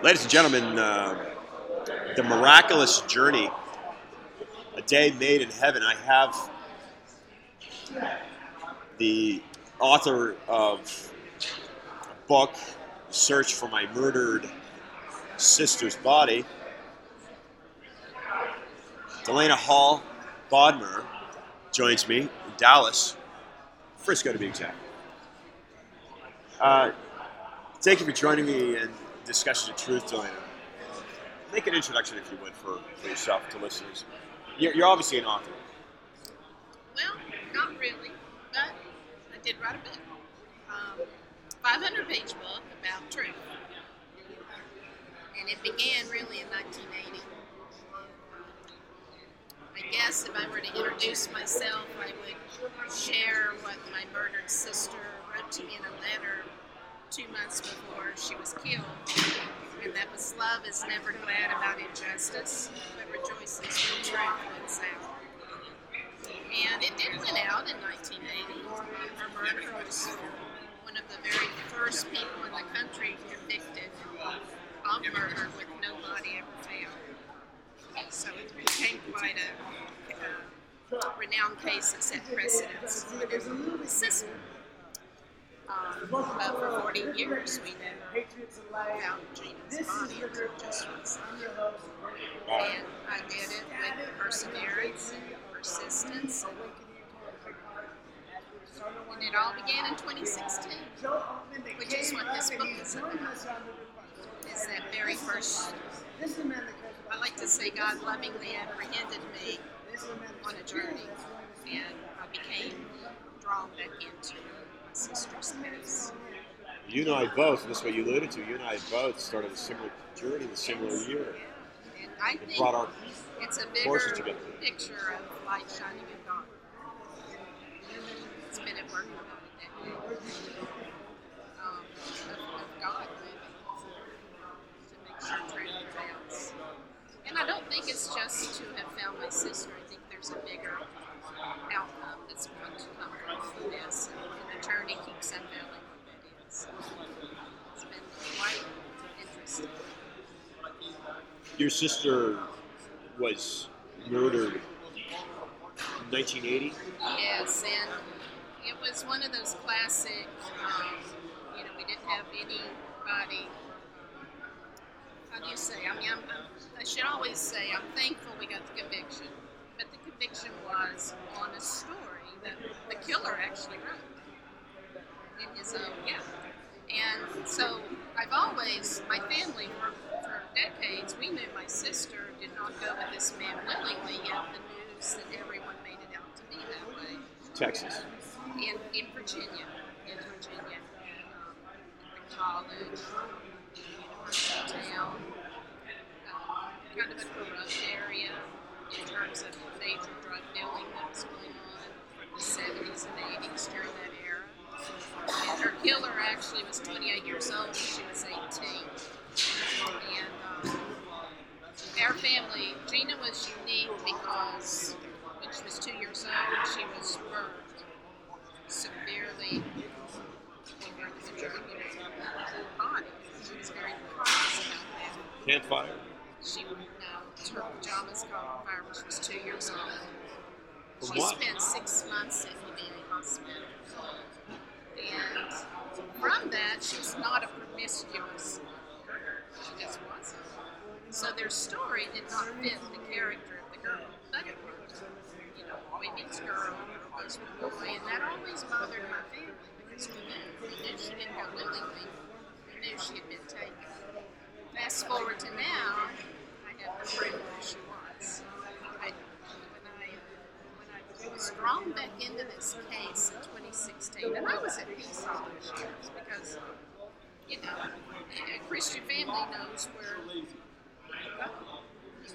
Ladies and gentlemen, uh, the miraculous journey, a day made in heaven. I have the author of a book, Search for My Murdered Sister's Body, Delana Hall Bodmer, joins me in Dallas, Frisco to be exact. Uh, thank you for joining me in discussion of truth, Delana. Make an introduction, if you would, for, for yourself to listeners. You're, you're obviously an author. Well, not really, but I did write a book, um, 500 page book about truth. And it began really in 1980. I guess if I were to introduce myself, I would share what my murdered sister wrote to me in a letter two months before she was killed. And that was love is never glad about injustice, but rejoices when truth wins out. And it did win out in 1980. Her murder was one of the very first people in the country convicted of murder with no body ever found. So it became quite a, a renowned case that set the system. Um, but for 40 years, we never found Gina's body until just recently. And I did it with perseverance and persistence. And it all began in 2016, which is what this book is about. Is that very first, I like to say God lovingly apprehended me on a journey, and I became drawn back into my sister's case. You and I both, and this is what you alluded to, you and I both started a similar journey in a similar year. And I It think brought our it's a bigger together. picture of light shining in dark. It's been at work for about a decade. Um, of, of God to make sure prevails. And I don't think it's just to have found my sister. I think there's a bigger outcome that's going to come from this, and, journey keeps unveiling what that is. It's been quite interesting. Your sister was murdered in 1980. Yes, and it was one of those classic, um, you know, we didn't have anybody. How do you say? I mean, I'm, I'm, I should always say I'm thankful we got the conviction, but the conviction was on a story that the killer actually wrote in his own, yeah. And so I've always, my family for, for decades, we knew my sister did not go with this man willingly, yet the news that everyone made it out to be that way Texas. in, in Virginia, in Virginia, um, the college, university town, um, kind of a corrupt area in terms of the major drug dealing that was going on in the 70s and 80s during that. And her killer actually was 28 years old when she was 18. And um, our family, Gina was unique because when she was two years old, she was burned severely over the majority of body. She was very conscious about that. Campfire. She would know her pajamas caught on fire when she was two years old. She what? spent six months in Humane Hospital. She's not a promiscuous. She just wasn't. So their story did not fit the character of the girl. But. You know, boy meets girl, goes with boy, and that always bothered my family because we knew, we knew she didn't go willingly. We knew she had been taken. Fast forward to now, I have no proof who she was. I, when I when I was drawn back into this case in 2016, and I was at peace all those years because, you know, a Christian family knows where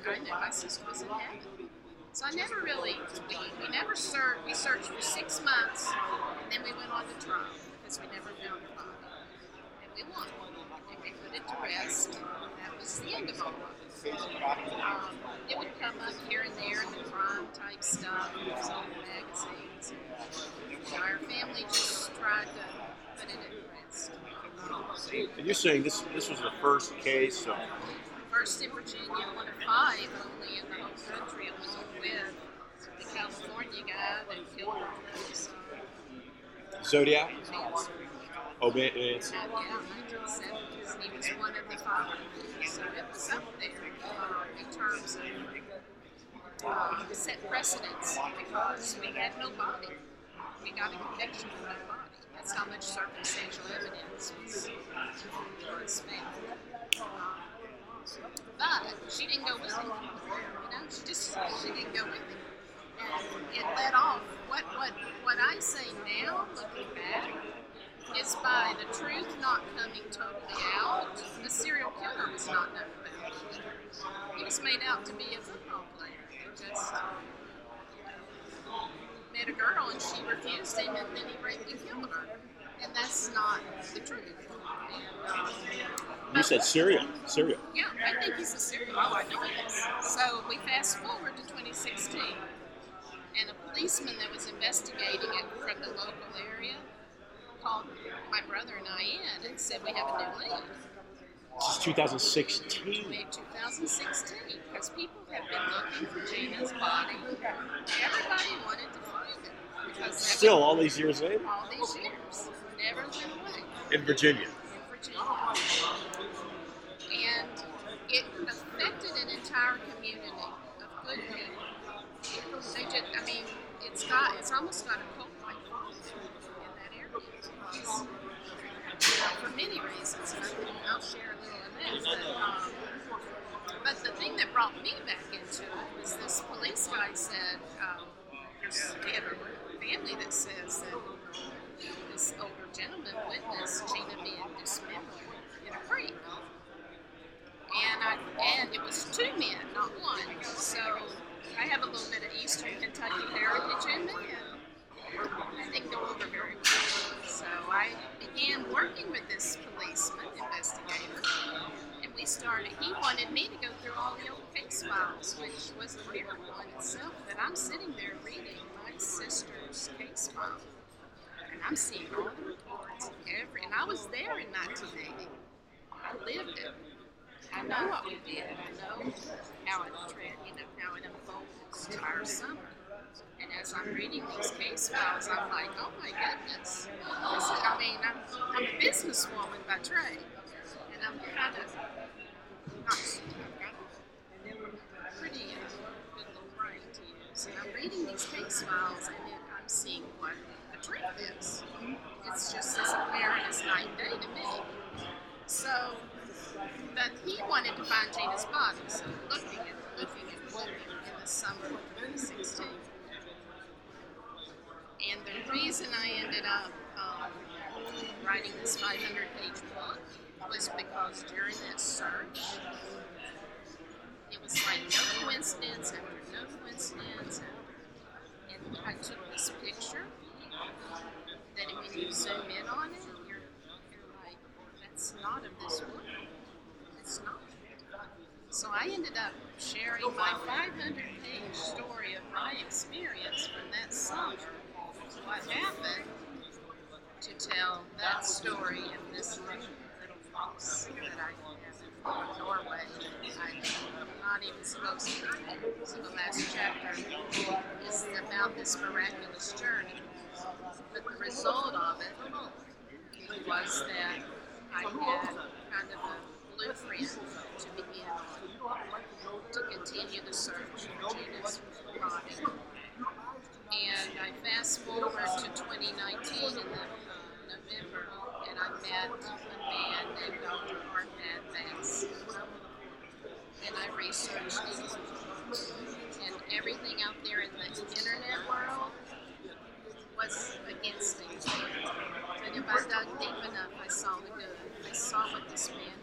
I knew my sister was in heaven. So I never really, we, we never searched, we searched for six months, and then we went on to trial because we never found her body. And we won. And we put it to rest. That was the end of all of it. Um, it would come up here and there in the crime type stuff, it was in the magazines. And, you know, our family just tried to put it at rest. And you're saying this this was the first case of First in Virginia, one of five only in the whole country. It was with the California guy that killed his Zodiac? uh, Man, it's, yeah, 1970s. He was one of the five. So it was up there uh, in terms of uh, set precedents because we had no body. We got a conviction for no body. That's how much circumstantial evidence was, was found. But she didn't go with him. You know, she just she didn't go with him. And it led off. What what what I say now, looking back, is by the truth not coming totally out, the serial killer was not known about. He was made out to be a football player. He just met a girl and she refused him and then he raped and killed her. And that's not the truth. Um, you said serial. Serial. yeah, I think he's a serial killer. I know he is. So we fast forward to 2016, and a policeman that was investigating it from the local area called my brother and I in and said, We have a new lead. This is 2016. May 2016, because people have been looking for Gina's body. Everybody wanted to find it. Because Still, all these years later, all these years, never went away. in Virginia. in Virginia. And it affected an entire community of good people. They just, I mean, it's got, it's almost got a cult-like following in that uh, for many reasons, and I'll share a little of this. But, um, but the thing that brought me back into it was this police guy said, um, there's, have a family that says that this older gentleman witnessed Gina being dismembered in a creek. And I and it was two men, not one. So I have a little bit of Eastern Kentucky heritage in me, I didn't go over very well. So I began working with this policeman investigator, and we started. He wanted me to go through all the old case files, which was a miracle in itself. That I'm sitting there reading my sister's case file, and I'm seeing all the reports, every, and I was there in 1980. I lived it. I know what we did. I know how it you know, how it unfolded this entire summer. And as I'm reading these case files, I'm like, oh my goodness. Is, I mean, I'm, I'm a businesswoman by trade. And I'm kind of, not, I've got a pretty good little brain to use. And I'm reading these case files and then I'm seeing what the truth is. It's just as apparent as night and day to me. So, that he wanted to find Gina's body, so looking and looking and looking in the summer of 2016. And the reason I ended up um, writing this 500 page book was because during that search, it was like no coincidence after no coincidence. And I took this picture that when you zoom in on it, you're, you're like, that's not of this world. It's not. So I ended up sharing my 500 page story of my experience from that summer, what happened, to tell that story in this little, box that I have in Norway. I'm not even supposed to. So the last chapter is about this miraculous journey. But the result of it was that I had kind of a blueprint to begin to continue the search for Gina's body. And I fast forward to 2019 in the, uh, November, and I met a man named Dr. Arpad Vass. And I researched him. And everything out there in the internet world was against me. But if I dug deep enough, I saw the good. I saw what this man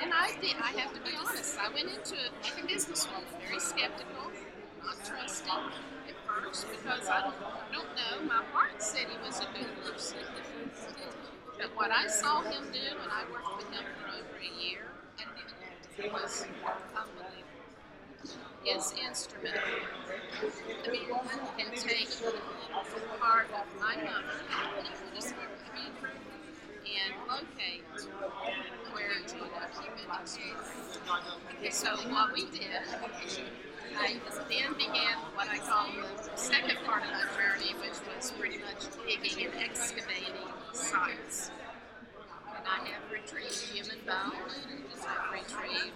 And I did, I have to be honest, I went into it like a businesswoman, very skeptical, not trusting at first because I don't, don't know. My heart said he was a good person. But what I saw him do when I worked with him for over a year and it was unbelievable. His instrument I mean, can take part of my mother and locate where to So what we did, I then began what I call the second part of my journey, which was pretty much digging and excavating sites. And I have retrieved human bones, I've retrieved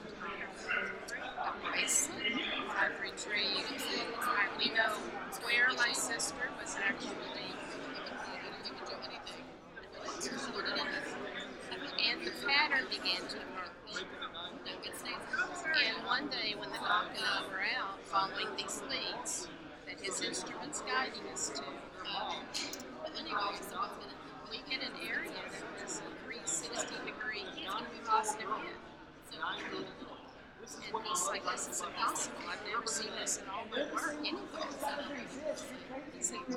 a bracelet, I've retrieved, we know where my sister was actually and the pattern began to emerge. And one day, when the doc and I were out following these leads that his instrument's guiding us to, we hit an area that was a 360 degree positive hit. And he's like, this is impossible. I've never seen this in all my work anywhere. He said, you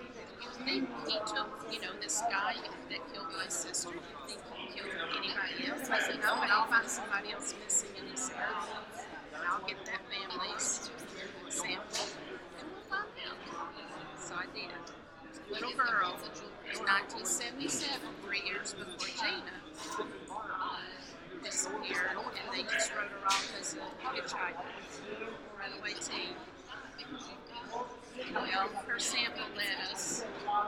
think he took, you know, this guy that killed my sister, you think he killed anybody else? I said, no, I'll find somebody else missing in this area. And I'll get that family's sample. And we'll find out. So I did. Little girl in 1977, three years before Gina disappeared, and they just wrote around as a hitchhiker, runaway teen. Well, her sample led us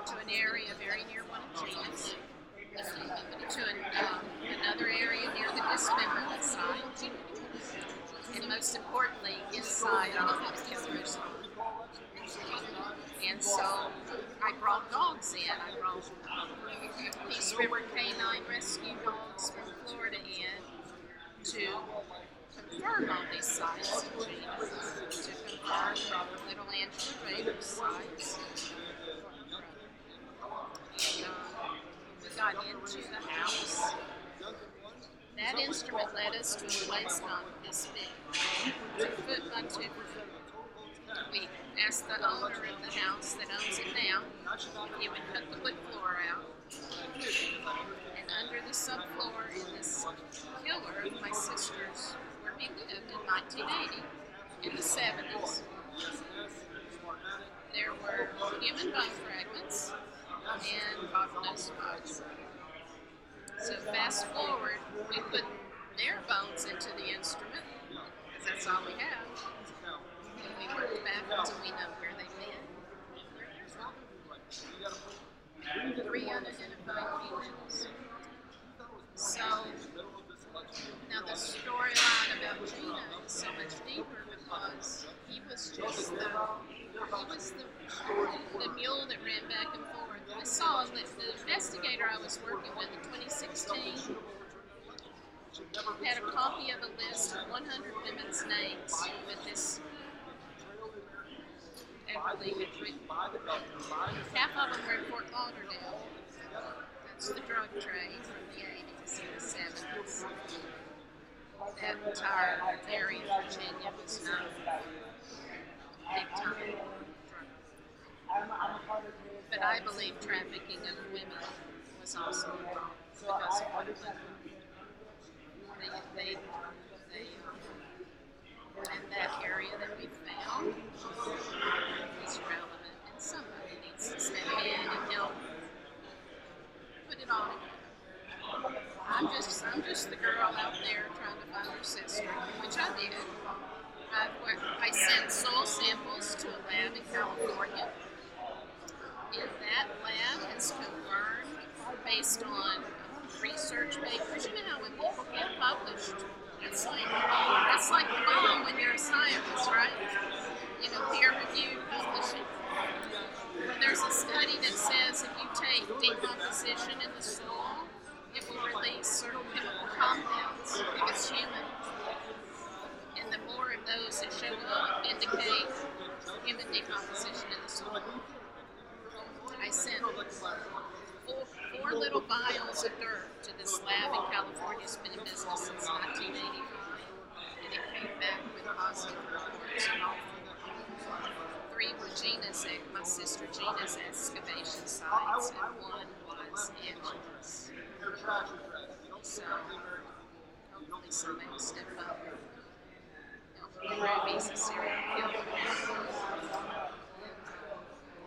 to an area very near one of Gina's, to an, um, another area near the dismemberment site, and most importantly, inside of the killer's. And so I brought dogs in. I brought Peace River Canine Rescue dogs from Florida in to confirm all these sites to confirm little Angela Rader's sites. And uh, we got into the house. That instrument led us to a place not this big, two foot by two foot. We asked the owner of the house that owns it now if he would cut the wood floor out. And under the subfloor in this killer of my sister's, where he lived in 1980, in the 70s, there were human bone fragments and bottlenose spots. So fast forward, we put their bones into the instrument, because that's all we have. We work backwards and we know where they've been. Three unidentified females. So now the storyline about Gina is so much deeper because he was just the he was the, the mule that ran back and forth. I saw the, the investigator I was working with in 2016 had a copy of a list of 100 women's names with this Half of them were in Fort Lauderdale. That's the drug trade from the 80s and the 70s. That entire area of Virginia was known big time But I believe trafficking of women was also involved because of what it. They, they, they, and that area that we found is relevant, and somebody needs to step in and help put it all together. I'm the girl out there trying to find her sister, which I did. I sent soil samples to a lab in California, and that lab has confirmed, based on research papers, you know when people get published, it's like it's like the bomb when you're a scientist, right? You know, peer reviewed publishing. There's a study that says if you take decomposition in the soil, it will release certain chemical compounds if it's human. And the more of those that show up indicate human decomposition in the soil. I sent four, four little vials of dirt to this lab in California. It's been in business since 1985. And it came back with positive reports on all Three were Gina's, my sister Gina's excavation sites, and one was Angela's finally somebody will step up. You know, Ruby's a serial killer.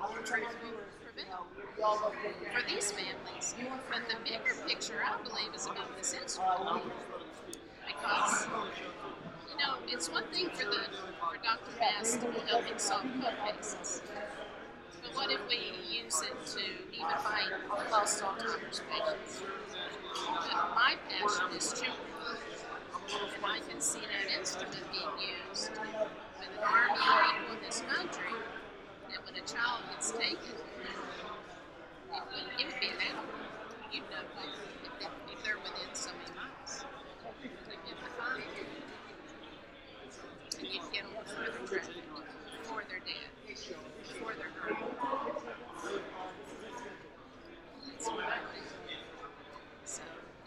The truth will prevail for these families. But the bigger picture, I believe, is about this instrument. Because, you know, it's one thing for the for Dr. Vass to be helping solve cold cases. But what if we use it to even find lost Alzheimer's patients? My passion is children. And I can see that instrument being used with an army of people in this country that when a child gets taken, it would, it would be an hour. You'd know if, they, if they're within so many miles to get the find. And you'd get them before they're trafficked, before they're dead, before they're hurt. That's what I think. So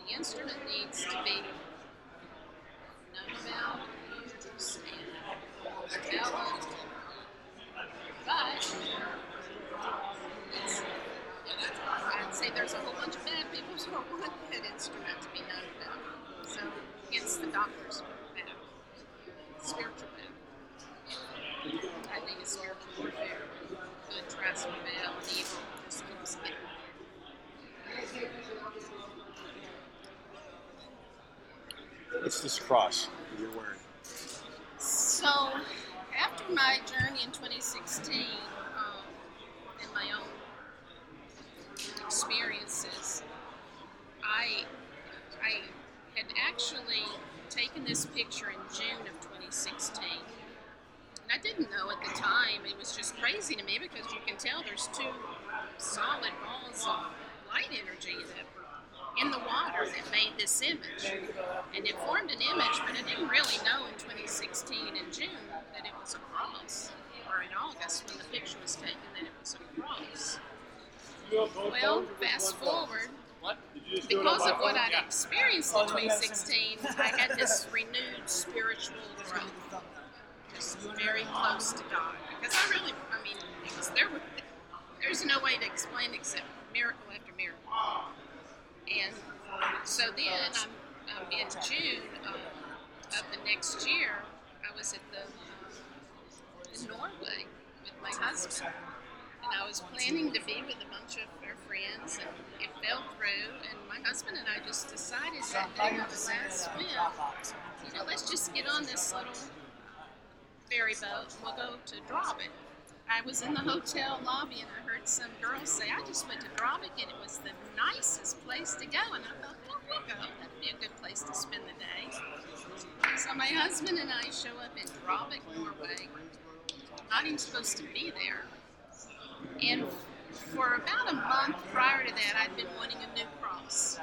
the instrument needs to be known about, used, and developed. But it's, I'd say there's a whole bunch of bad people who don't want that instrument to be known about. So it's the doctor's battle, spiritual battle. I think it's spiritual warfare. Good tries to prevail, and evil just keeps getting. What's this cross that you're wearing? So, after my journey in 2016, um, and my own experiences, I I had actually taken this picture in June of 2016. And I didn't know at the time. It was just crazy to me because you can tell there's two solid balls of light energy that were in the water that made this image. And it formed an image, but I didn't really know in 2016 in June that it was a cross. Or in August when the picture was taken that it was a cross. Well, fast forward, because of what I'd experienced in 2016, I had this renewed spiritual growth, just very close to God. Because I really, I mean, there there's no way to explain except miracle after miracle. And so then, I'm, um, in June of, of the next year, I was at the um, in Norway with my husband, and I was planning to be with a bunch of our friends, and it fell through. And my husband and I just decided that day on the last swim, you know, let's just get on this little ferry boat. and We'll go to Drøbak. I was in the hotel lobby and I heard some girls say, I just went to Drøbak and it was the nicest place to go. And I thought, well, we'll go. That'd be a good place to spend the day. So my husband and I show up in Drøbak, Norway. Not even supposed to be there. And for about a month prior to that, I'd been wanting a new cross.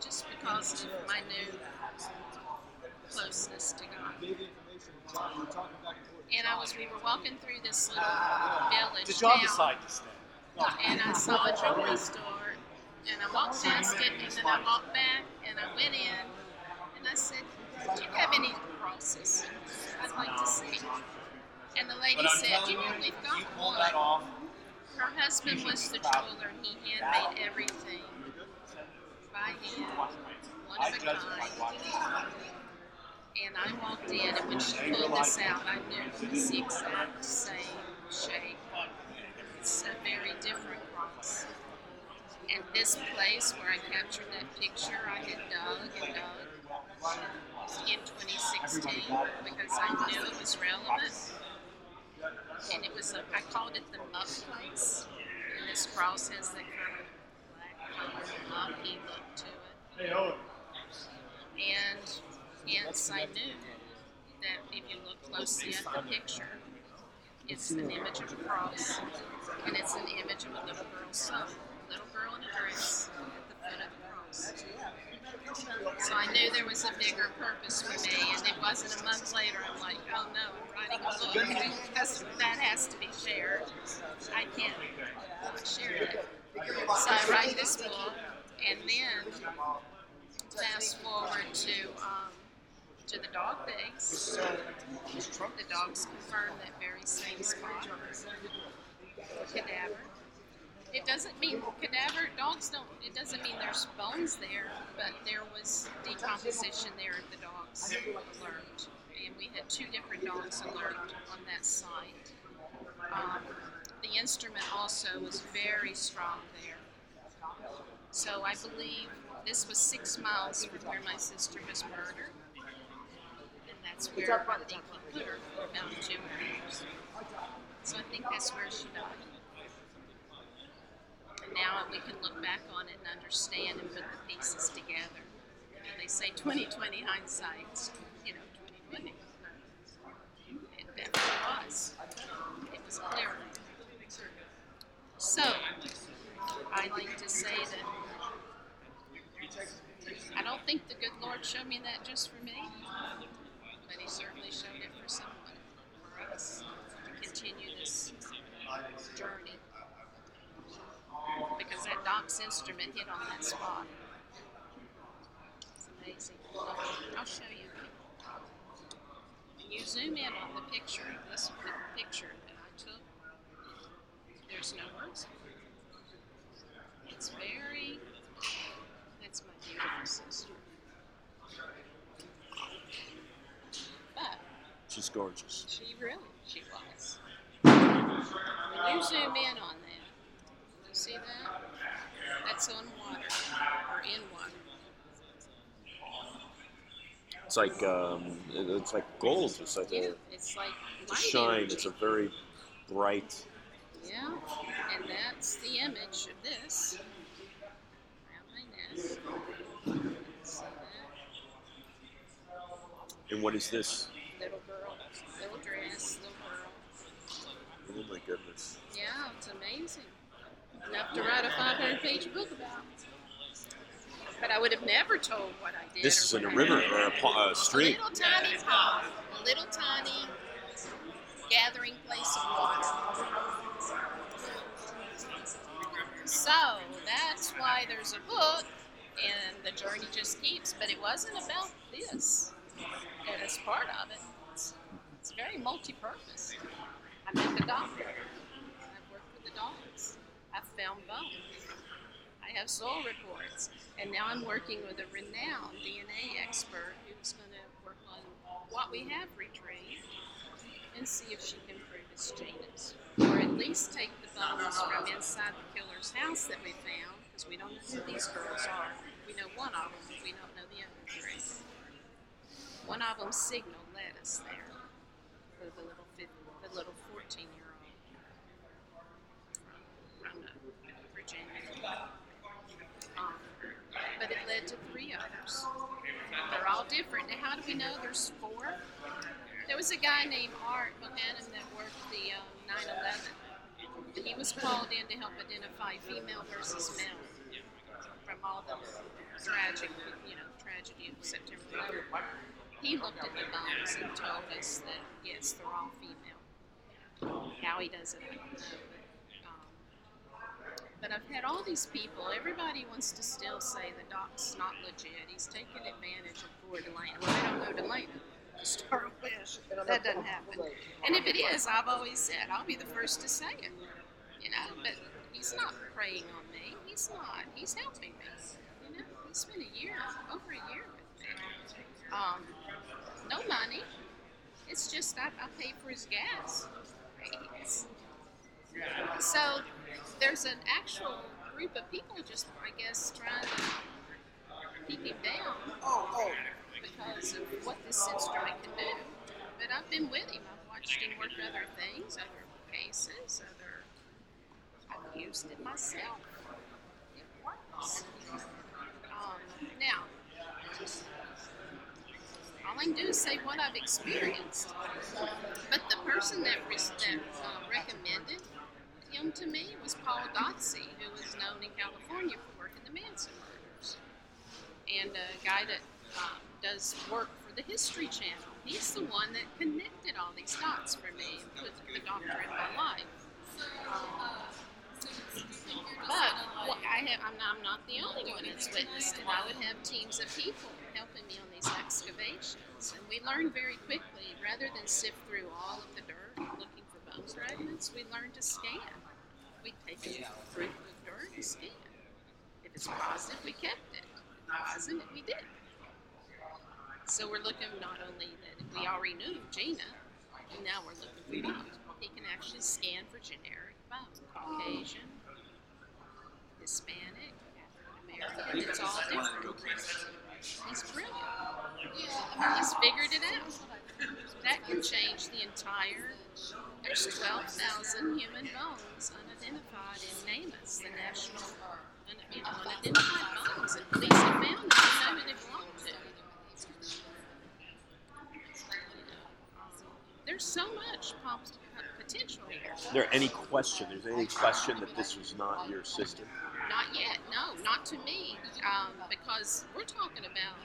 Just because of my new closeness to God. And I was, we were walking through this little village Did town, decide to stay? and I saw a jewelry store, and I walked past it, and then I walked back, and I went in, and I said, "Do you have any crosses? I'd like to see." And the lady said, "You you, know, we've got one." Her husband was the jeweler, he handmade everything by hand, one of a kind. And I walked in, and when she pulled this out, I knew it was the exact same shape. It's a very different cross. And this place where I captured that picture, I had dug and dug in 2016 because I knew it was relevant. And it was, a, I called it the muck place. And this cross has that kind of black color, mucky look to it. And hence I knew that if you look closely at the picture, it's an image of a cross, and it's an image of a little girl's son, little girl in a dress at the foot of the cross. So I knew there was a bigger purpose for me, and it wasn't a month later. I'm like, oh no, I'm writing a book because that has to be shared. I can't not share it. So I write this book, and then fast forward to um, to the dog days. The dogs confirmed that very same spot, cadaver, It doesn't mean cadaver dogs don't. It doesn't mean there's bones there, but there was decomposition there at the dogs alert, and we had two different dogs alert on that site. Um, the instrument also was very strong there. So I believe this was six miles from where my sister was murdered, and that's where he put her found Jim. So I think that's where she died. And now we can look back on it and understand and put the pieces together. You know, they say 2020 hindsight, you know, 2020. It definitely was. It was clear. So, I like to say that I don't think the good Lord showed me that just for me, but He certainly showed it for someone, for us, to continue this journey. Because that Doc's instrument hit on that spot. It's amazing. I'll show you. When you zoom in on the picture, this picture that I took, there's no words. It's very. That's my beautiful sister. But She's gorgeous. she really, she was. When you zoom in on that, you see that? That's on water, or in water. It's like um, it's like gold. It's like Yeah, a, it's like it's a shine. energy. It's a very bright. Yeah, and that's the image of this. Around my neck. And what is this? Little girl, little dress, little girl. Oh my goodness. Yeah, it's amazing. Enough to write a 500 page book about. But I would have never told what I did. This is in a river did. or a, a A stream. little tiny pond, a little tiny gathering place of water. So that's why there's a book, and the journey just keeps. But it wasn't about this. It was part of it. It's, it's very multi-purpose. I met the doctor. I've worked with the dogs. I've found bones. I have soil reports, and now I'm working with a renowned DNA expert who's going to work on what we have retrieved and see if she can prove it's Gina's, or at least take the bones from inside the killer's house that we found, because we don't know who these girls are. We know one of them, but we don't know the other three. One of them signal led us there little fif- the little 14 year old from uh, Virginia. Um, but it led to three others. They're all different. Now, how do we know there's four? There was a guy named Art Bohanan that worked the um, 9/11. He was called in to help identify female versus male from all the tragic, you know, tragedy of September 11. He looked at the bones and told us that yes, they're all female. How he does it, I don't know. But, I've had all these people. Everybody wants to still say the doc's not legit. He's taking advantage of poor Delana. Well, I don't know Delana to start with. That doesn't happen. And if it is, I've always said I'll be the first to say it. You know, but he's not preying on me. He's not. He's helping me. You know, he spent a year, over a year with me. Um, no money. It's just I, I pay for his gas. It's- so there's an actual group of people just, I guess, trying to keep him down because of what this instrument can do. But I've been with him. I've watched him work other things, other cases, other. I've used it myself. It works. Um, now, all I can do is say what I've experienced. But the person that, that uh, recommended him to me was Paul Dostie, who was known in California for working the Manson murders, and a guy that um, does work for the History Channel. He's the one that connected all these dots for me and put the doctor in my life. But well, I have, I'm, not, I'm not the only one that's witnessed it. I would have teams of people helping me on these excavations. And we learn very quickly, rather than sift through all of the dirt looking bone fragments, we learn to scan. we take it through the scan. If it's positive, we kept it. If positive, we did. So we're looking not only that we already knew Gina, now we're looking for bones. He can actually scan for generic bones. Caucasian, Hispanic, American, it's all different. He's brilliant. i mean He's figured it out. That can change the entire. There's 12,000 human bones unidentified in NamUs, the national un, you know, unidentified bones, and police have found them. They know who they belong to. There's so much potential here. Is there any question? There's any question that this was not your system? Not yet. No, not to me. Um, because we're talking about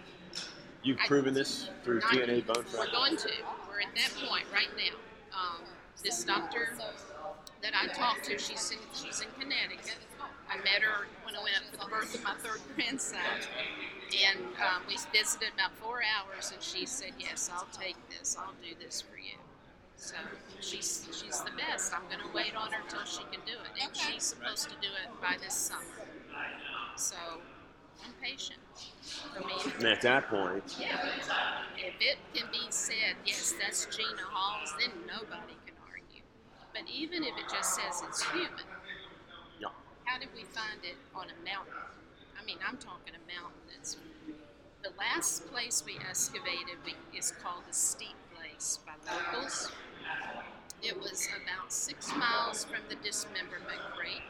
You've I- proven this through DNA bone We're going to. We're at that point right now. Um, this doctor that I talked to, she's in, she's in Connecticut. I met her when I went up for the birth of my third grandson, and um, we visited about four hours. And she said, "Yes, I'll take this. I'll do this for you." So she's she's the best. I'm going to wait on her till she can do it, and she's supposed to do it by this summer. So I'm patient. I mean, And at that point, yeah. If it can be said, yes, that's Gina Halls, then nobody can argue. But even if it just says it's human, yeah. how did we find it on a mountain? I mean, I'm talking a mountain that's. The last place we excavated is called the Steep Place by locals. It was about six miles from the Dismemberment Creek,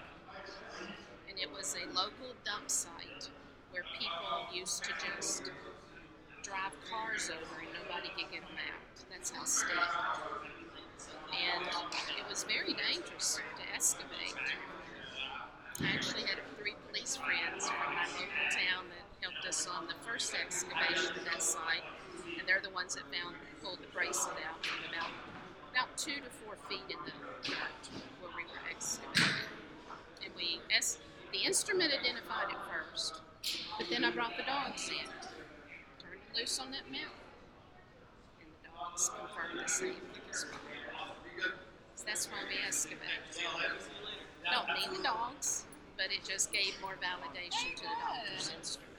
and it was a local dump site where people used to just drive cars over and nobody could get them out. That's how steep. And it was very dangerous to excavate. I actually had three police friends from my local town that helped us on the first excavation of that site, and they're the ones that found pulled the bracelet out from about about two to four feet in the dirt where we were excavating. And we es- the instrument identified it first, but then I brought the dogs in, turned it loose on that mountain, and the dogs confirmed the same spot. So that's why we excavate. Don't need the dogs, but it just gave more validation to the doctor's instrument.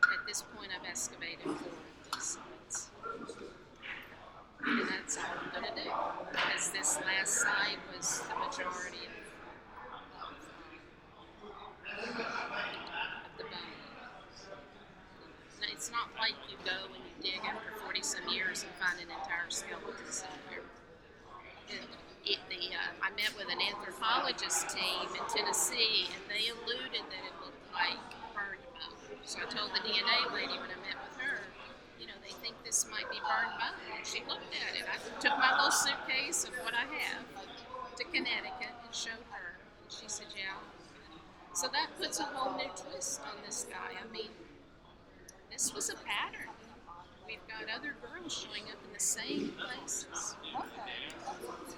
But at this point, I've excavated four of these sites. And that's all I'm going to do. Because this last site was the majority of, of the bone. Now, It's not like you go and you dig after 40 some years and find an entire skeleton. It, it, the, uh, I met with an anthropologist team in Tennessee, and they alluded that it looked like burned bone. So I told the DNA lady when I met with her, you know, they think this might be burned bone. And she looked at it. I took my little suitcase of what I have to Connecticut and showed her. And she said, yeah. So that puts a whole new twist on this guy. I mean, this was a pattern. We've got other girls showing up in the same places.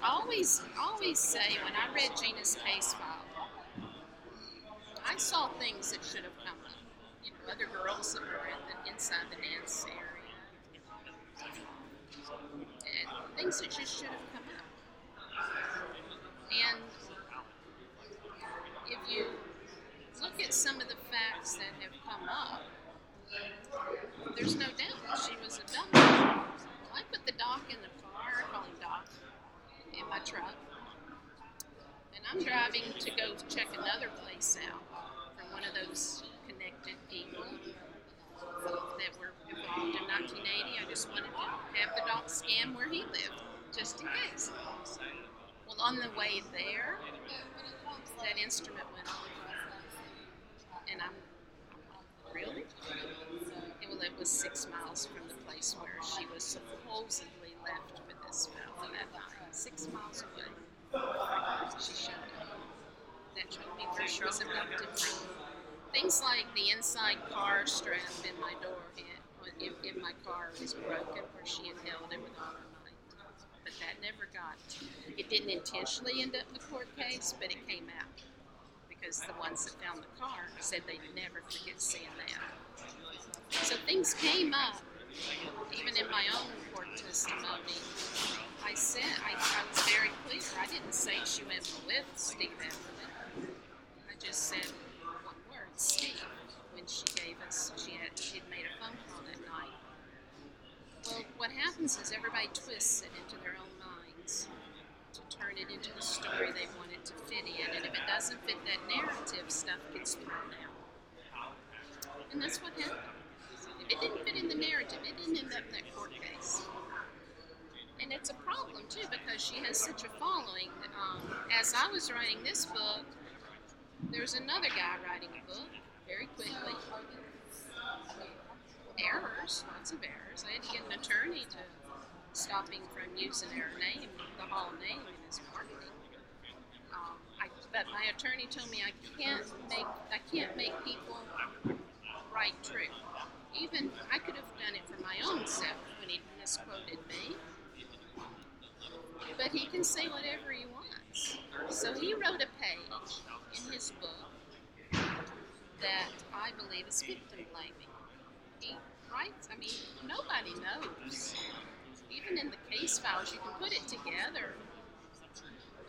I always, always say when I read Gina's case file, I saw things that should have come up. You know, other girls that were in the, inside the dance area, and things that just should have come up. And if you look at some of the facts that have come up, there's no doubt she was a dummy. I put the doc in the car, calling Doc, in my truck, and I'm driving to go check another place out from one of those connected people uh, that were involved in 1980. I just wanted to have the doc scan where he lived, just in case. Well, on the way there, that instrument went off, and I'm really. Um, well, it was six miles from the place where she was supposedly left with this fellow that night. Six miles away. She showed up. That told me where she was abducted from. Things like the inside car strap in my door in, in my car was broken where she had held it with all her might. But that never got. It didn't intentionally end up in the court case, but it came out because the ones that found the car said they'd never forget seeing that. So things came up, even in my own court testimony, I said, I, I was very clear. I didn't say she went with Steve Emerson. I just said one word, Steve, when she gave us, she had she'd made a phone call that night. Well, what happens is everybody twists it into their own minds turn it into the story they want it to fit in, and if it doesn't fit that narrative, stuff gets thrown out. And that's what happened. It didn't fit in the narrative, it didn't end up in that court case. And it's a problem too because she has such a following. Um, as I was writing this book, there's another guy writing a book very quickly. Errors, lots of errors. I had to get an attorney to stop him from using her name, the hall name, his marketing. Um, I, but my attorney told me I can't make I can't make people write true. Even I could have done it for my own self when he misquoted me but he can say whatever he wants. So he wrote a page in his book that I believe is victim blaming. He writes, I mean, nobody knows. Even in the case files, you can put it together.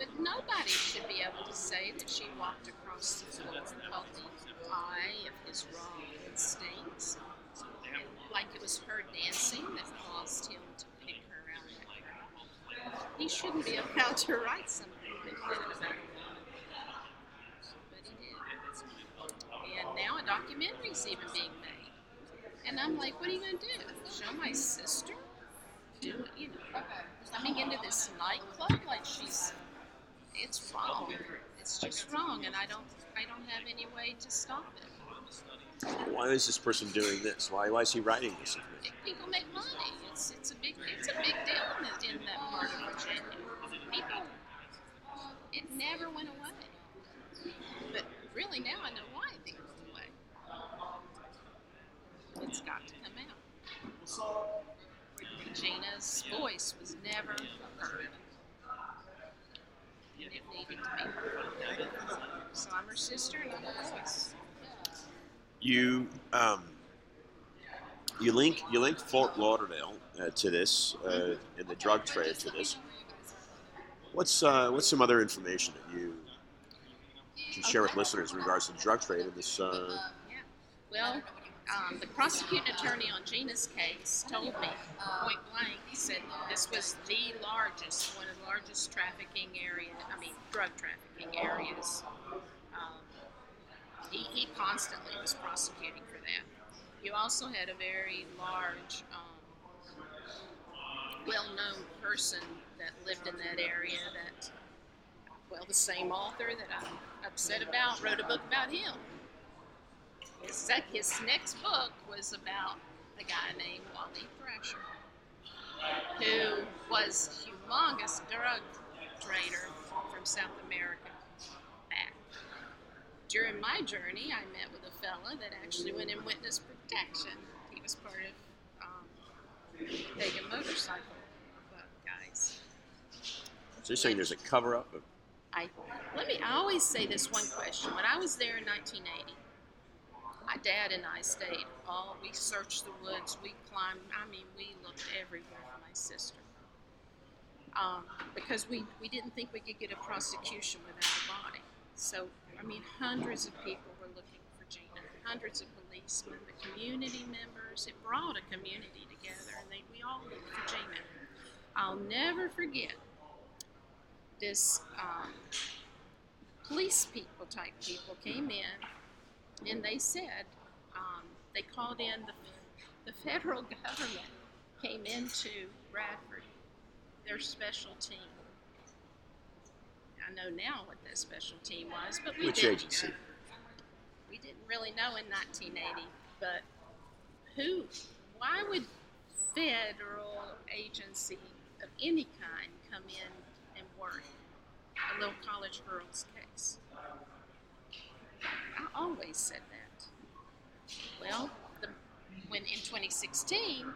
But nobody should be able to say that she walked across the floor the eye of his raw instincts. Like it was her dancing that caused him to pick her that. he shouldn't be allowed to write something that But he did. And now a documentary's even being made. And I'm like, what are you going to do? Show my sister? Do, you know, coming into this nightclub like she's, it's wrong. It's just wrong, and I don't, I don't have any way to stop it. Why is this person doing this? Why, why is he writing this? People make money. It's, it's a big it's a big deal in, the, in that part of Virginia. People, it never went away. But really now I know why it went away. It's got to come out. Regina's voice was never heard. And it to be. So I'm her sister and I'm her voice. You um, you link you link Fort Lauderdale uh, to this uh, and the drug trade to this. What's uh, what's some other information that you can share with listeners in regards to the drug trade in this? Uh, yeah. Well, um, the prosecuting attorney on Gina's case told me point blank. He said this was the largest, one of the largest trafficking area. I mean, drug trafficking areas. Um, he, he constantly was prosecuting for that. You also had a very large um, well-known person that lived in that area that, well, the same author that I'm upset about wrote a book about him. His, his next book was about a guy named Wally Thrasher, who was humongous drug trader from South America back. During my journey, I met with a fella that actually went in witness protection. He was part of um, Pagan motorcycle guys. So you're saying there's a cover up of I let me. I always say this one question. When I was there in 1980, my dad and I stayed. All we searched the woods. We climbed. I mean, we looked everywhere for my sister. Um, because we, we didn't think we could get a prosecution without a body. So, I mean, hundreds of people were looking for Gina, hundreds of policemen, the community members. It brought a community together, and they, we all looked for Gina. I'll never forget this um, police people type people came in and they said um, they called in the, the federal government came into Radford, their special team. I know now what that special team was, but we which didn't. agency? We didn't really know in 1980, but who? Why would federal agency of any kind come in and work a little college girl's case. I always said that. Well, the, when in 2016,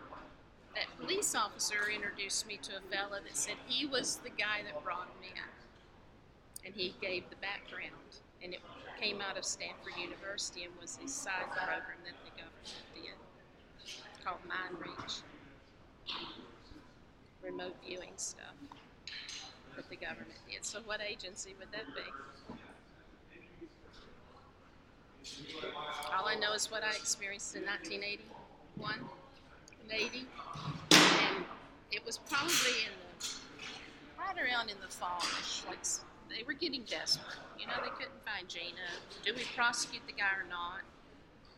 that police officer introduced me to a fella that said he was the guy that brought him in. And he gave the background. And it came out of Stanford University and was a side program that the government did called Mind Reach. remote viewing stuff that the government did. So, what agency would that be? All I know is what I experienced in 1981 and 80, and it was probably in the right around in the fall. Like they were getting desperate. You know, they couldn't find Gina. Do we prosecute the guy or not?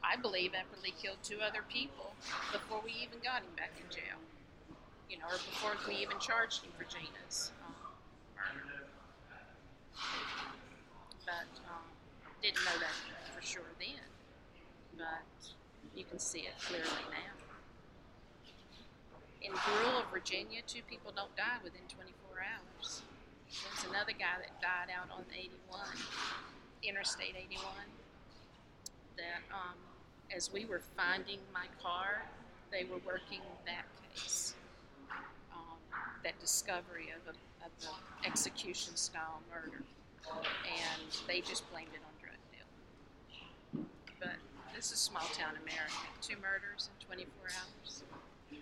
I believe Epperly killed two other people before we even got him back in jail. You know, or before we even charged him for Gina's um. But um, didn't know that sure then. But you can see it clearly now. In rural Virginia, two people don't die within 24 hours. There's another guy that died out on 81, Interstate 81, that um, as we were finding my car, they were working that case, um, that discovery of, a, of the execution style murder. And they just blamed it on this is small town America. Two murders in 24 hours. No.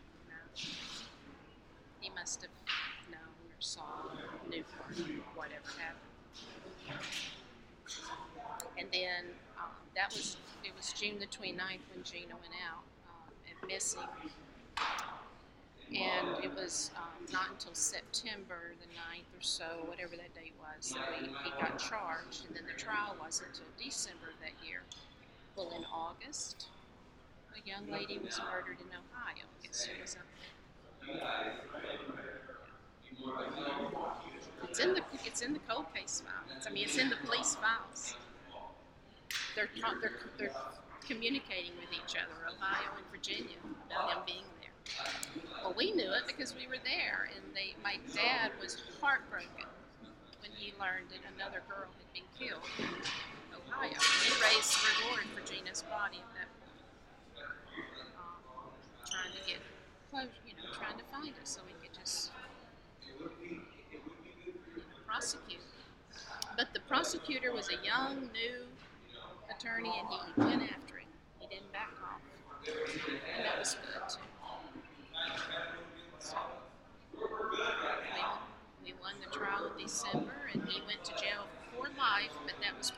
He must have known or saw, knew whatever happened. And then um, that was it was June the 29th when Gina went out um, and missing. And it was um, not until September the 9th or so, whatever that date was, that we, he got charged. And then the trial wasn't until December of that year. In August, a young lady was murdered in Ohio. Was there? It's in the it's in the cold case files. I mean, it's in the police files. They're they're they're communicating with each other, Ohio and Virginia, about him being there. Well, we knew it because we were there, and they my dad was heartbroken when he learned that another girl had been killed He raised reward for Gina's body at that point, um, trying to get close, you know, trying to find us so we could just prosecute. But the prosecutor was a young, new attorney, and he went after him. He didn't back off, and that was good too. So we, we won the trial in December, and he went to jail for life, but that was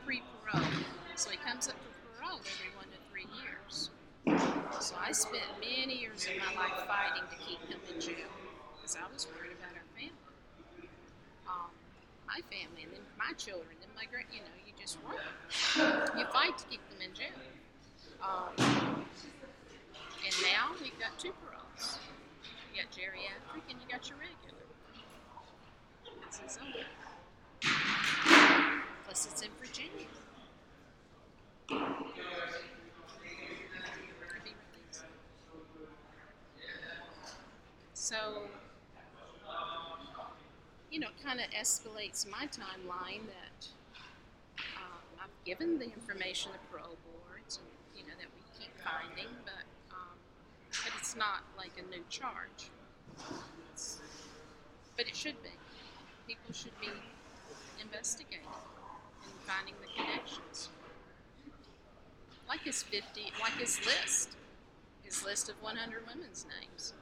pre-parole. So he comes up for parole every one to three years. So I spent many years of my life fighting to keep him in jail because I was worried about our family. Um, my family, and then my children, and my great, you know, you just work. You fight to keep them in jail. Um, and now we've got two paroles. You got geriatric and you got your regular. This is over. Plus, it's in Virginia. So, you know, it kind of escalates my timeline that um, I've given the information to parole boards, and you know that we keep finding, but um, but it's not like a new charge. It's, but it should be. People should be investigating and finding the connections. Like his 50, like his list, his list of 100 women's names.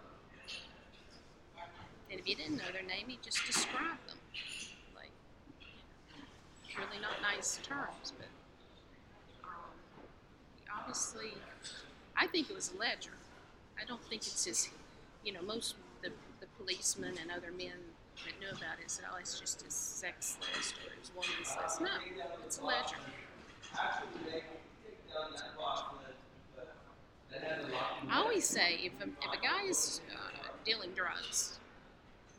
And if you didn't know their name, you just describe them. Like, really not nice terms, but um, obviously, I think it was a ledger. I don't think it's his, you know, most the, the policemen and other men that knew about it said, oh, it's just his sex list or his woman's list. No, it's a ledger. I always say if a, if a guy is uh, dealing drugs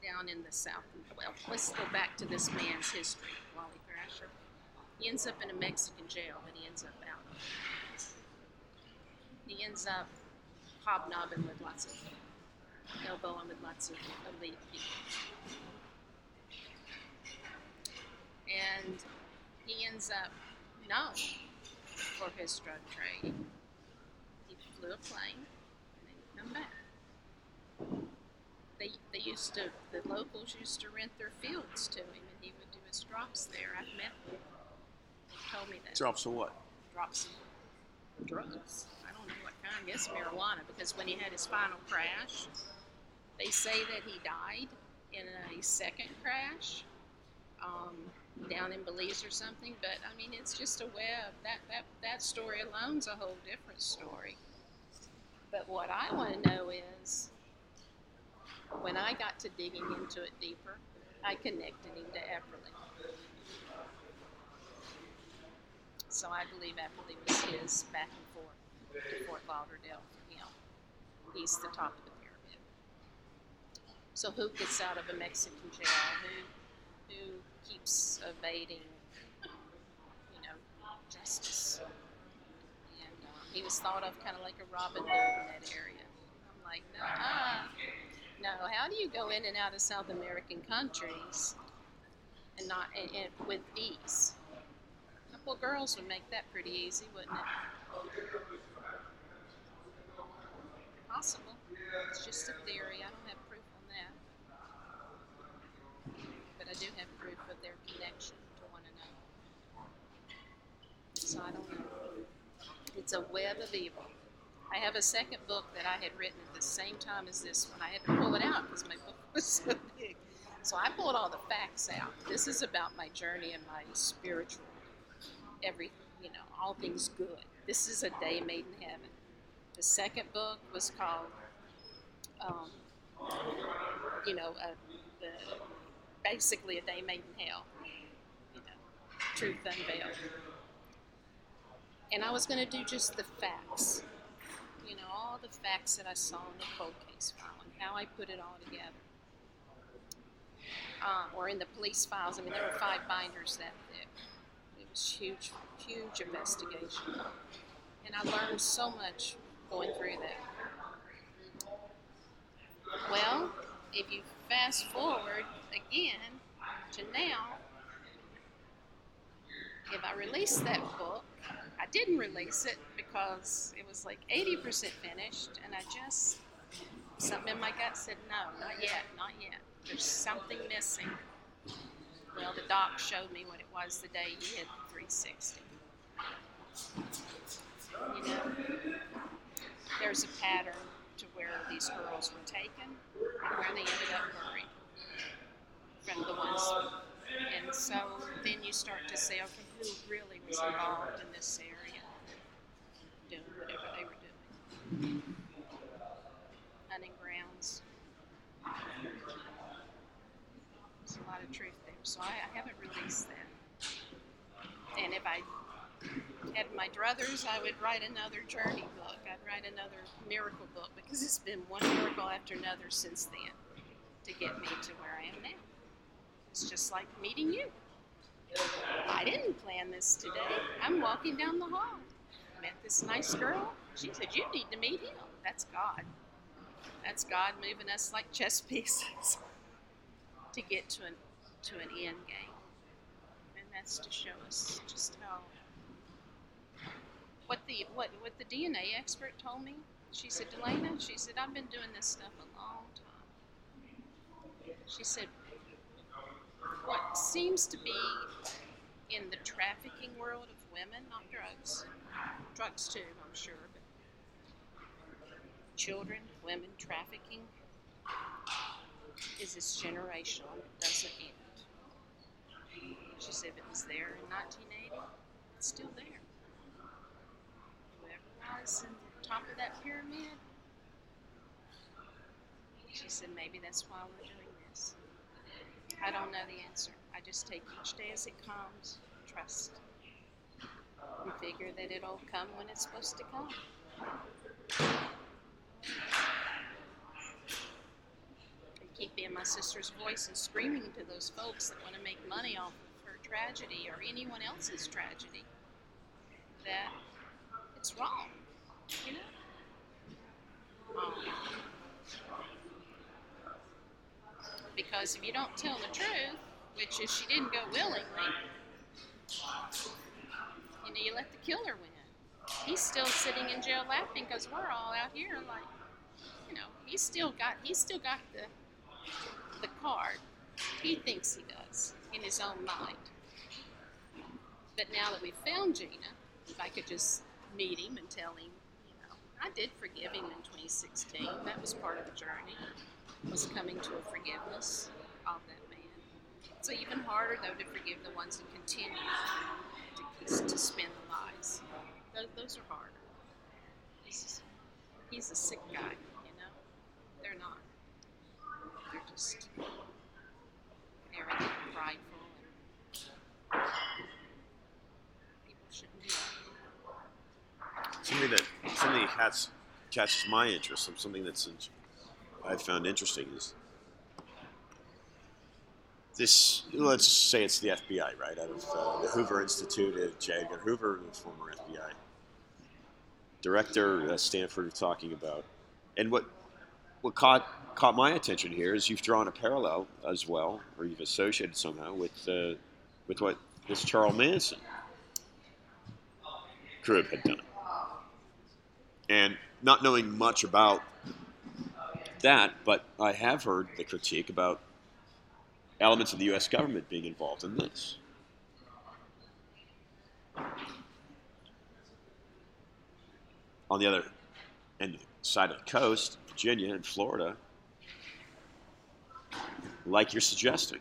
down in the South, well, let's go back to this man's history, Wally Thrasher. He ends up in a Mexican jail, but he ends up out. He ends up hobnobbing with lots of, elbowing with lots of elite people. And he ends up known for his drug trade. He flew a plane and then he come back. They, they used to, the locals used to rent their fields to him and he would do his drops there. I've met them. They told me that. Drops of what? Drops of drugs. I don't know what kind. I guess marijuana because when he had his final crash, they say that he died in a second crash um, down in Belize or something. But I mean, it's just a web. That that that story alone's a whole different story. But what I want to know is, when I got to digging into it deeper, I connected him to Epperly. So I believe Epperly was his back and forth to Fort Lauderdale for him. He's the top of the pyramid. So who gets out of a Mexican jail? Who who keeps evading, you know, justice? And uh, he was thought of kind of like a Robin Hood in that area. I'm like, no, no. How do you go in and out of South American countries and not and, and with ease? A couple girls would make that pretty easy, wouldn't it? Possible. It's just a theory. I don't have proof on that. But I do have proof of their connection to one another. Know. It's a web of evil. I have a second book that I had written at the same time as this one. I had to pull it out because my book was so big. So I pulled all the facts out. This is about my journey and my spiritual, every, you know, all things good. This is a day made in heaven. The second book was called, um, you know, uh, the, basically a day made in hell. You know, truth unveiled. And I was going to do just the facts. You know, all the facts that I saw in the cold case file and how I put it all together. Uh, or in the police files. I mean, there were five binders that thick. It was huge, huge investigation. And I learned so much going through that. Well, if you fast forward again to now, if I release that book, I didn't release it because it was like 80% finished, and I just, something in my gut said, no, not yet, not yet. There's something missing. Well, the doc showed me what it was the day he hit 360. You know, there's a pattern to where these girls were taken and where they ended up buried from the ones. And so then you start to say, okay, who really was involved in this area, doing whatever they were doing? Hunting grounds. There's a lot of truth there. So I, I haven't released that. And if I had my druthers, I would write another journey book. I'd write another miracle book because it's been one miracle after another since then to get me to where I am now. It's just like meeting you. I didn't plan this today. I'm walking down the hall. Met this nice girl. She said, You need to meet him. That's God. That's God moving us like chess pieces to get to an, to an end game. And that's to show us just how what the what what the DNA expert told me. She said, Delana, she said, I've been doing this stuff a long time. She said, what seems to be in the trafficking world of women, not drugs, drugs too, I'm sure, but children, women trafficking is this generational. It doesn't end. She said if it was there in 1980, it's still there Whoever was in the top of that pyramid? She said, maybe that's why we're doing this. I don't know the answer. I just take each day as it comes, trust, and figure that it'll come when it's supposed to come. I keep being my sister's voice and screaming to those folks that want to make money off of her tragedy or anyone else's tragedy that it's wrong. You know? Um, because if you don't tell the truth, which is she didn't go willingly, you you let the killer win. He's still sitting in jail laughing because we're all out here like, you know, he's still got he's still got the the card. He thinks he does in his own mind. But now that we found Gina, if I could just meet him and tell him you know, I did forgive him in 2016. That was part of the journey, was coming to a forgiveness. of that man. It's even harder, though, to forgive the ones that continue to, to spin the lies. Those, those are harder. He's, he's a sick guy, you know? They're not. They're just arrogant and prideful, and people shouldn't do that. Something that something that catches catches my interest. Something that's I've found interesting is this. Let's say it's the FBI, right? Out of uh, the Hoover Institute. Uh, J. Edgar Hoover, the former FBI director, uh, Stanford, talking about, and what what caught caught my attention here is you've drawn a parallel as well, or you've associated somehow with uh, with what this Charles Manson group had done. And not knowing much about that, but I have heard the critique about elements of the U.S. government being involved in this. On the other end of the side of the coast, Virginia and Florida, like you're suggesting,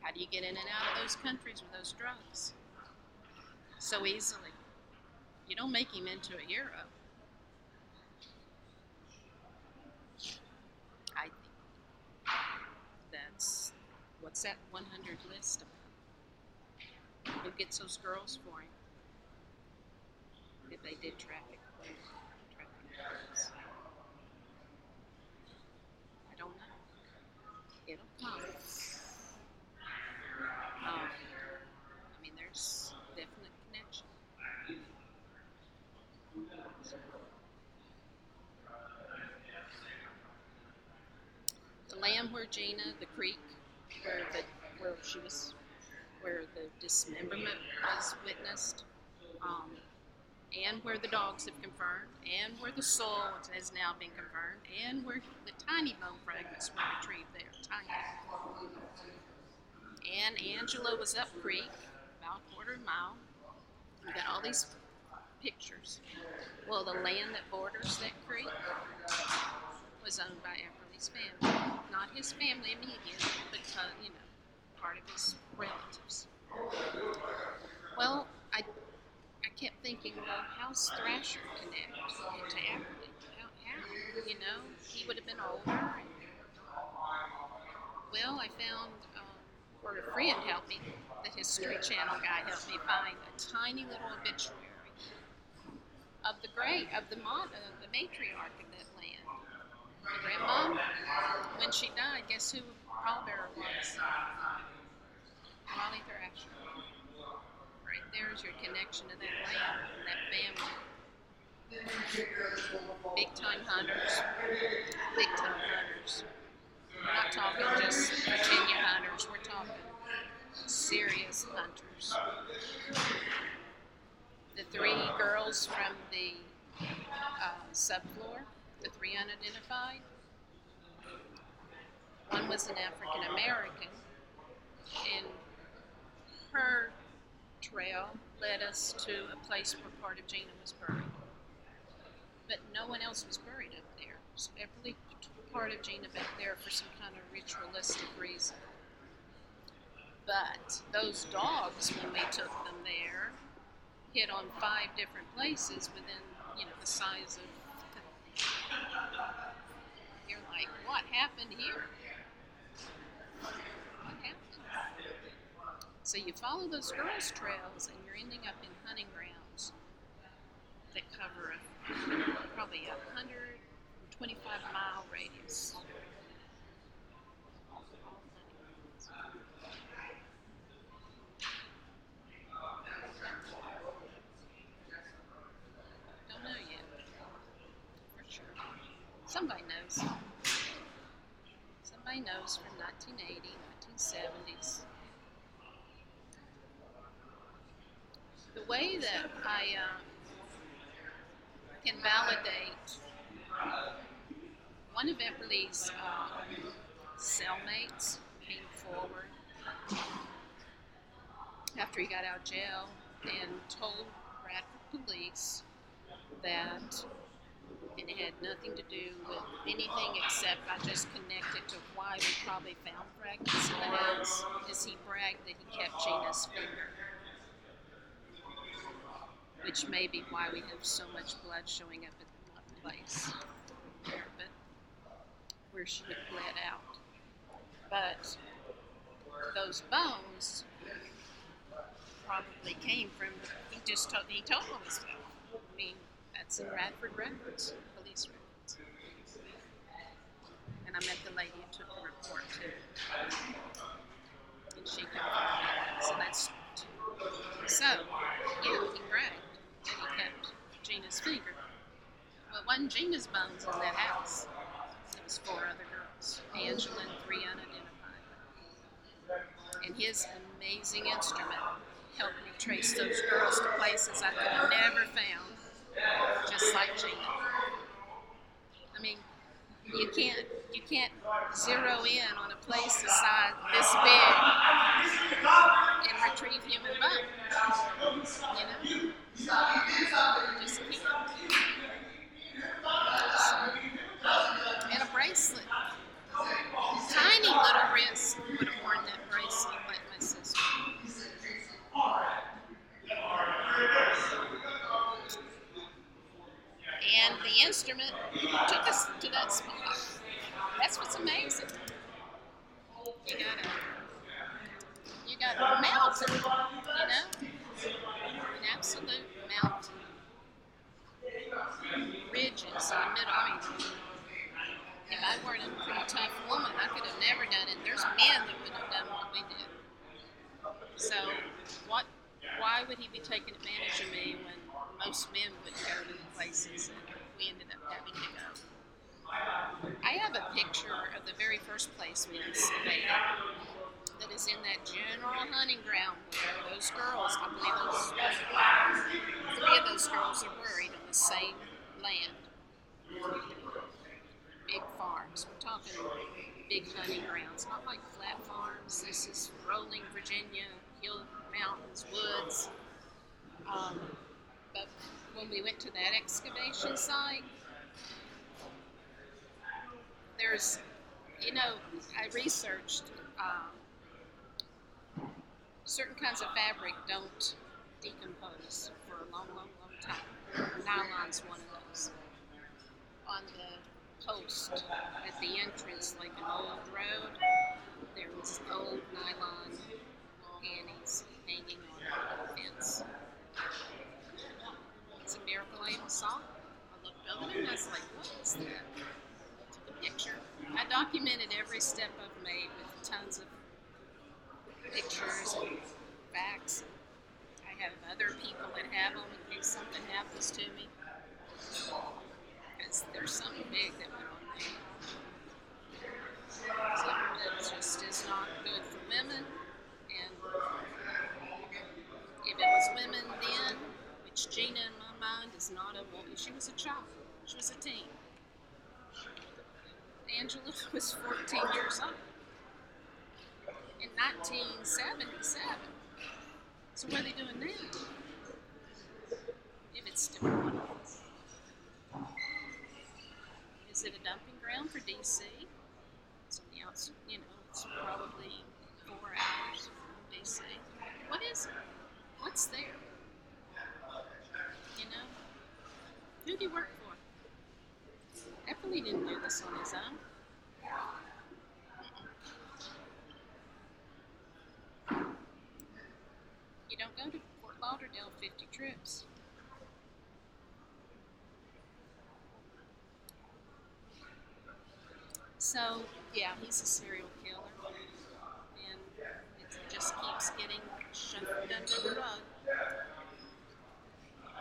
How do you get in and out of those countries with those drugs? So easily. You don't make him into a hero. I think that's that 100 list about? Who gets those girls for him? If they did traffic, traffic. I don't know. It'll come. Um, I mean, there's definite connection. The land where Gina, the creek, where the where she was, where the dismemberment was witnessed, um, and where the dogs have confirmed, and where the soul has now been confirmed, and where the tiny bone fragments were retrieved there, tiny. And Angela was up creek, about a quarter mile. We got all these pictures. Well, the land that borders that creek was owned by Epperly's family. Not his family immediate, but uh, you know, part of his relatives. Well, I I kept thinking, well, how's Thrasher connect to Epperly? How, how? You know, he would have been older. And, well, I found, um, or a friend helped me, the History Channel guy helped me find a tiny little obituary of the great, of the mon, uh, the matriarch of that. Grandma, when she died, guess who pallbearer was? Wally Thrasher. Right there's your connection to that land and that family. Big time hunters. Big time hunters. We're not talking just Virginia hunters, we're talking serious hunters. The three girls from the uh, subfloor, the three unidentified, one was an African American, and her trail led us to a place where part of Gina was buried. But no one else was buried up there. So Epperly took part of Gina back there for some kind of ritualistic reason. But those dogs, when we took them there, hit on five different places within, you know, the size of. You're like, what happened here? What happened? So you follow those girls' trails, and you're ending up in hunting grounds that cover a, probably a 125 mile radius. Don't know yet, for sure. Somebody knows. Somebody knows from 1980, 1970s. The way that I um, can validate one of Epperly's um, cellmates came forward after he got out of jail and told Radford police that And it had nothing to do with anything except I just connected to why we probably found fragments in the house. Is he bragged that he kept Gina's finger, which may be why we have so much blood showing up at the place but where she had bled out. But those bones probably came from. He just told he told this stuff. I mean, that's in Radford records, police records. And I met the lady who took the report too, and she confirmed it. So that's so. Yeah, he bragged that he kept Gina's finger. Well, it wasn't Gina's bones in that house. It was four other girls, Angela and three unidentified. And his amazing instrument helped me trace those girls to places I could have never found, just like Gina. I mean, you can't you can't zero in on a place the size this big and retrieve human bones. You know, just can't. And a bracelet. Tiny little wrist would have worn that bracelet like my sister. And the instrument took us to that spot. That's what's amazing. You gotta, you got a mountain, you know, an absolute mountain, ridges in the middle. I mean, if I weren't a pretty tough woman, I could have never done it. There's men that would have done what we did. So, what? Why would he be taking advantage of me when most men would go to the places and we ended up having to go? I have a picture of the very first place we excavated that is in that general hunting ground where those girls, I believe those three of those girls are buried on the same land. Big farms. We're talking big hunting grounds, not like flat farms. This is rolling Virginia, hill mountains, woods. Um, but when we went to that excavation site, there's, you know, I researched um, certain kinds of fabric don't decompose for a long, long, long time. Nylon's one of those. On the post at the entrance, like an old road, there was old nylon panties hanging on the fence. It's a miracle I even saw. I looked over and I was like, what is that? Took a picture. I documented every step I've made with tons of pictures and facts. I have other people that have them in case something happens to me. Because there's something big that went on there. Something that just is not good for women. And if it was women then, which Gina in my mind is not a woman, she was a child, she was a teen. Angela was 14 years old in 1977. So what are they doing now? If it's still going. Is it a dumping ground for DC? The outside, you know, it's probably four hours from DC. What is it? What's there? You know? Who do you work for? Epperly didn't do this on his own. You don't go to Fort Lauderdale 50 trips. So, yeah, he's a serial killer. And it just keeps getting shoved under the rug.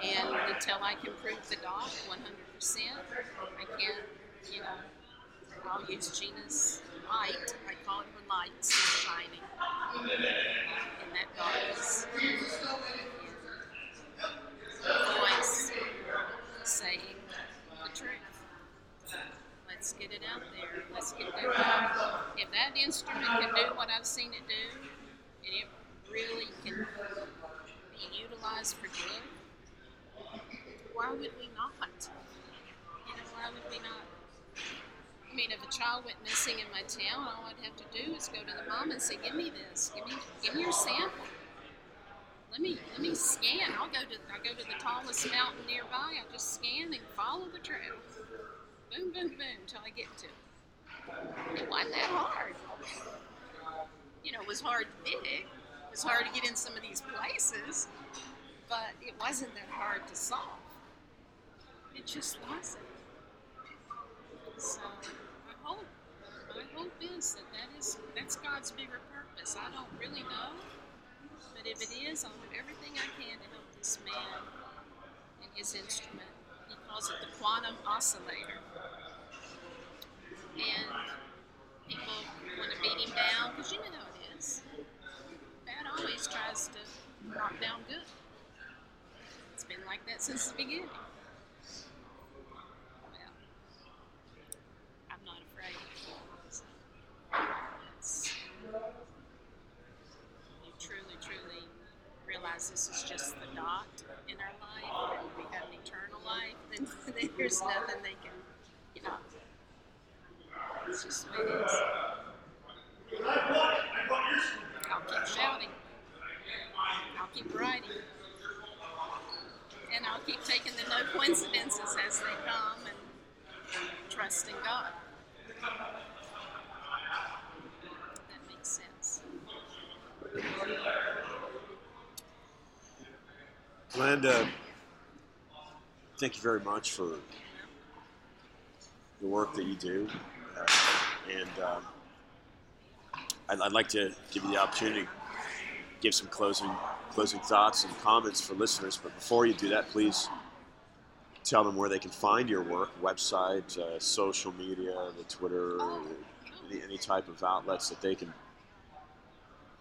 And until I can prove the dog 100%, I can't, you know, I'll use Gina's light. I call it her light, still shining. And that dog is voice saying. Let's get it out there. Let's get that dog. If that instrument can do what I've seen it do, and it really can be utilized for good, why would we not? You know, why would we not? I mean, if a child went missing in my town, all I'd have to do is go to the mom and say, "Give me this. Give me, give me your sample. Let me, let me scan. I'll go to, I go to the tallest mountain nearby. I just scan and follow the trail. Boom, boom, boom, till I get to it. It wasn't that hard. You know, it was hard to dig. It was hard to get in some of these places, but it wasn't that hard to solve. It just wasn't. So I hope, my hope is that that is that's God's bigger purpose. I don't really know, but if it is, I'll do everything I can to help this man and his instrument. Calls it the quantum oscillator, and people want to beat him down because you know how it is. Bad always tries to knock down good. It's been like that since the beginning. Well, I'm not afraid. So, you truly, truly realize this is just the dot in our life, and we have an eternal life, there's nothing they can, you know. It's just the way it is. I'll keep shouting. I'll keep writing. And I'll keep taking the no coincidences as they come and trusting God. That makes sense. Glenda, thank you very much for the work that you do. Uh, and um, I'd, I'd like to give you the opportunity to give some closing closing thoughts and comments for listeners. But before you do that, please tell them where they can find your work, website, uh, social media, the Twitter, any, any type of outlets that they can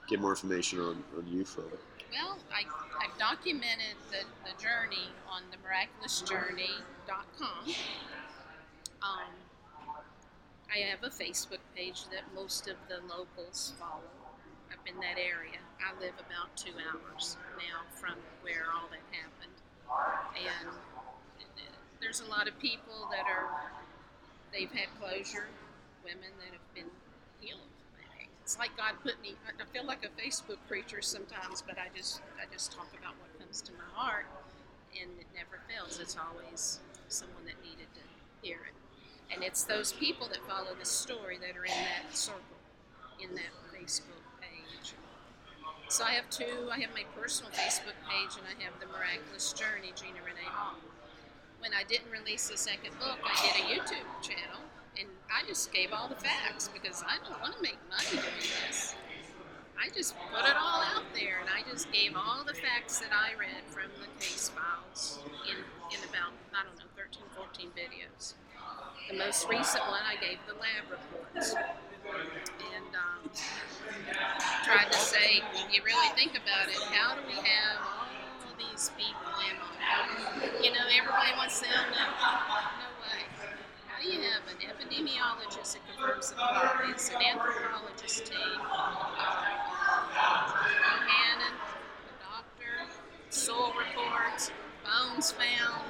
get more information on, on you further. Well, I, I've documented the, the journey on the miraculousjourney.com. Um, I have a Facebook page that most of the locals follow up in that area. I live about two hours now from where all that happened. And there's a lot of people that are, they've had closure, women that have been healed. It's like God put me, I feel like a Facebook preacher sometimes, but I just, I just talk about what comes to my heart and it never fails. It's always someone that needed to hear it. And it's those people that follow the story that are in that circle, in that Facebook page. So I have two. I have my personal Facebook page and I have the Miraculous Journey, Gina Renee Hall. When I didn't release the second book, I did a YouTube channel and I just gave all the facts because I don't want to make money doing this. I just put it all out there and I just gave all the facts that I read from the case files in, in about, I don't know, 13, 14 videos. The most recent one, I gave the lab reports. And um, tried to say, if you really think about it, how do we have all these people in, you know, everybody wants to know, no you have an epidemiologist that confirms the findings, an anthropologist team, Hannon, the doctor, soil reports, bones found,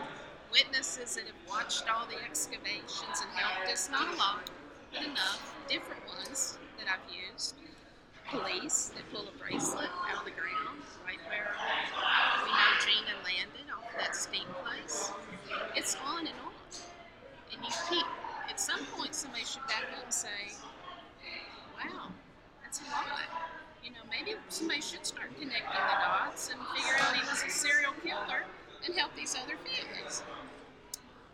witnesses that have watched all the excavations and helped us, not a lot, but enough, different ones that I've used. Police that pull a bracelet out of the ground, right where we know Gina landed off that steep place. It's on and on. At some point, somebody should back up and say, wow, that's a lot. You know, maybe somebody should start connecting the dots and figure out he was a serial killer and help these other families.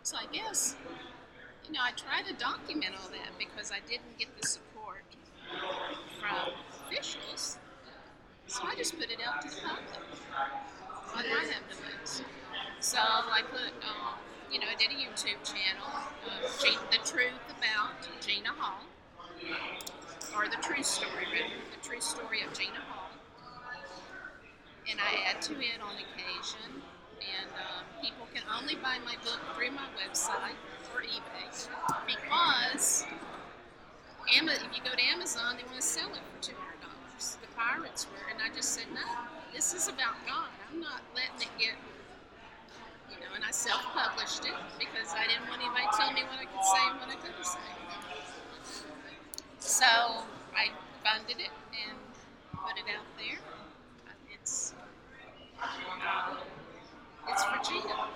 So I guess, you know, I try to document all that because I didn't get the support from officials. So I just put it out to the public. To lose? So I put, um, you know, I did a YouTube channel, uh, Gina, The Truth About Gina Hall, or The True Story, The True Story of Gina Hall. And I add to it on occasion. And um, people can only buy my book through my website or eBay because if you go to Amazon, they want to sell it for two hundred dollars. The pirates were, and I just said no. This is about God. I'm not letting it get, You know, and I self-published it because I didn't want anybody to tell me what I could say and what I couldn't say. So I funded it and put it out there. It's it's for Gina.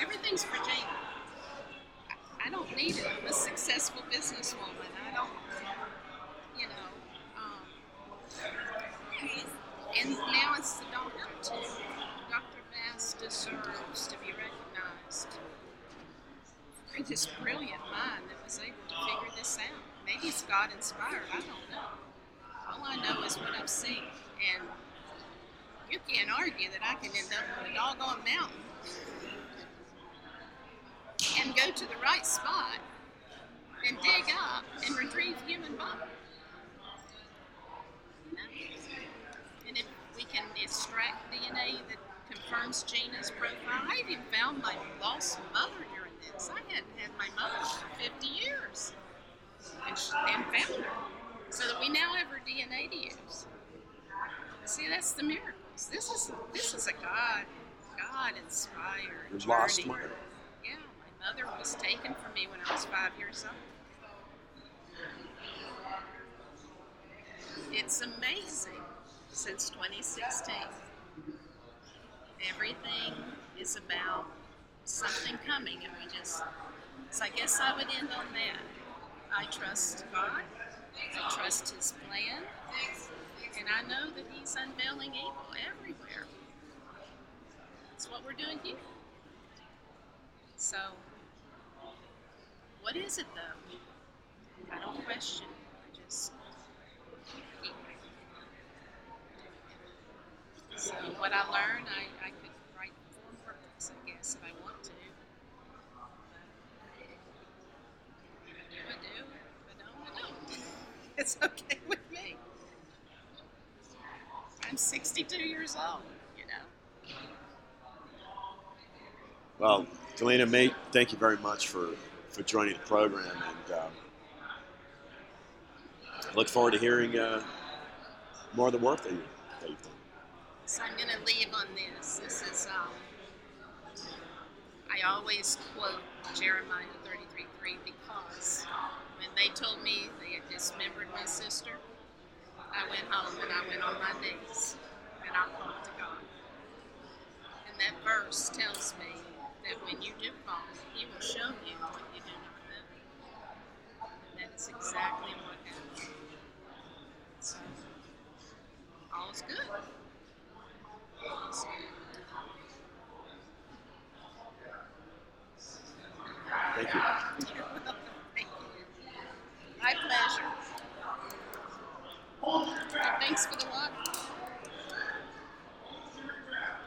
Everything's for Gina. I, I don't need it. I'm a successful businesswoman. I don't, you know. Um, and now it's the don't have to. Dr. Vass deserves to be recognized for this brilliant mind that was able to figure this out. Maybe it's God inspired. I don't know. All I know is what I've seen. And you can't argue that I can end up on a doggone mountain and go to the right spot and dig up and retrieve human know? And if we can extract DNA that confirms Gina's profile, I even found my lost mother during this. I hadn't had my mother for 50 years and, sh- and found her. So that we now have her DNA to use. See, that's the miracles. This is this is a God, God inspired Your journey. lost mother. Yeah, my mother was taken from me when I was five years old. It's amazing since 2016. Everything is about something coming, and we just. So I guess I would end on that. I trust God. I trust His plan, and I know that He's unveiling evil everywhere. That's what we're doing here. So, what is it though? I don't question. I just keep. So, what I learned, I, I could write four more books, I guess, if I want to. If I do, if I don't, I don't. It's okay with me. I'm 62 years old, you know. Well, Galena, mate, thank you very much for, for joining the program, and I look forward to hearing uh, more of the work that, you, that you've done. So I'm going to leave on this. This is, um, I always quote Jeremiah 33:3 because when they told me they had dismembered my sister, I went home and I went on my knees and I called to God. And that verse tells me that when you do fall, He will show you what you do not know. And that is exactly what happened. So, all's good. Thank you. Thank you. My pleasure. Thanks for the water.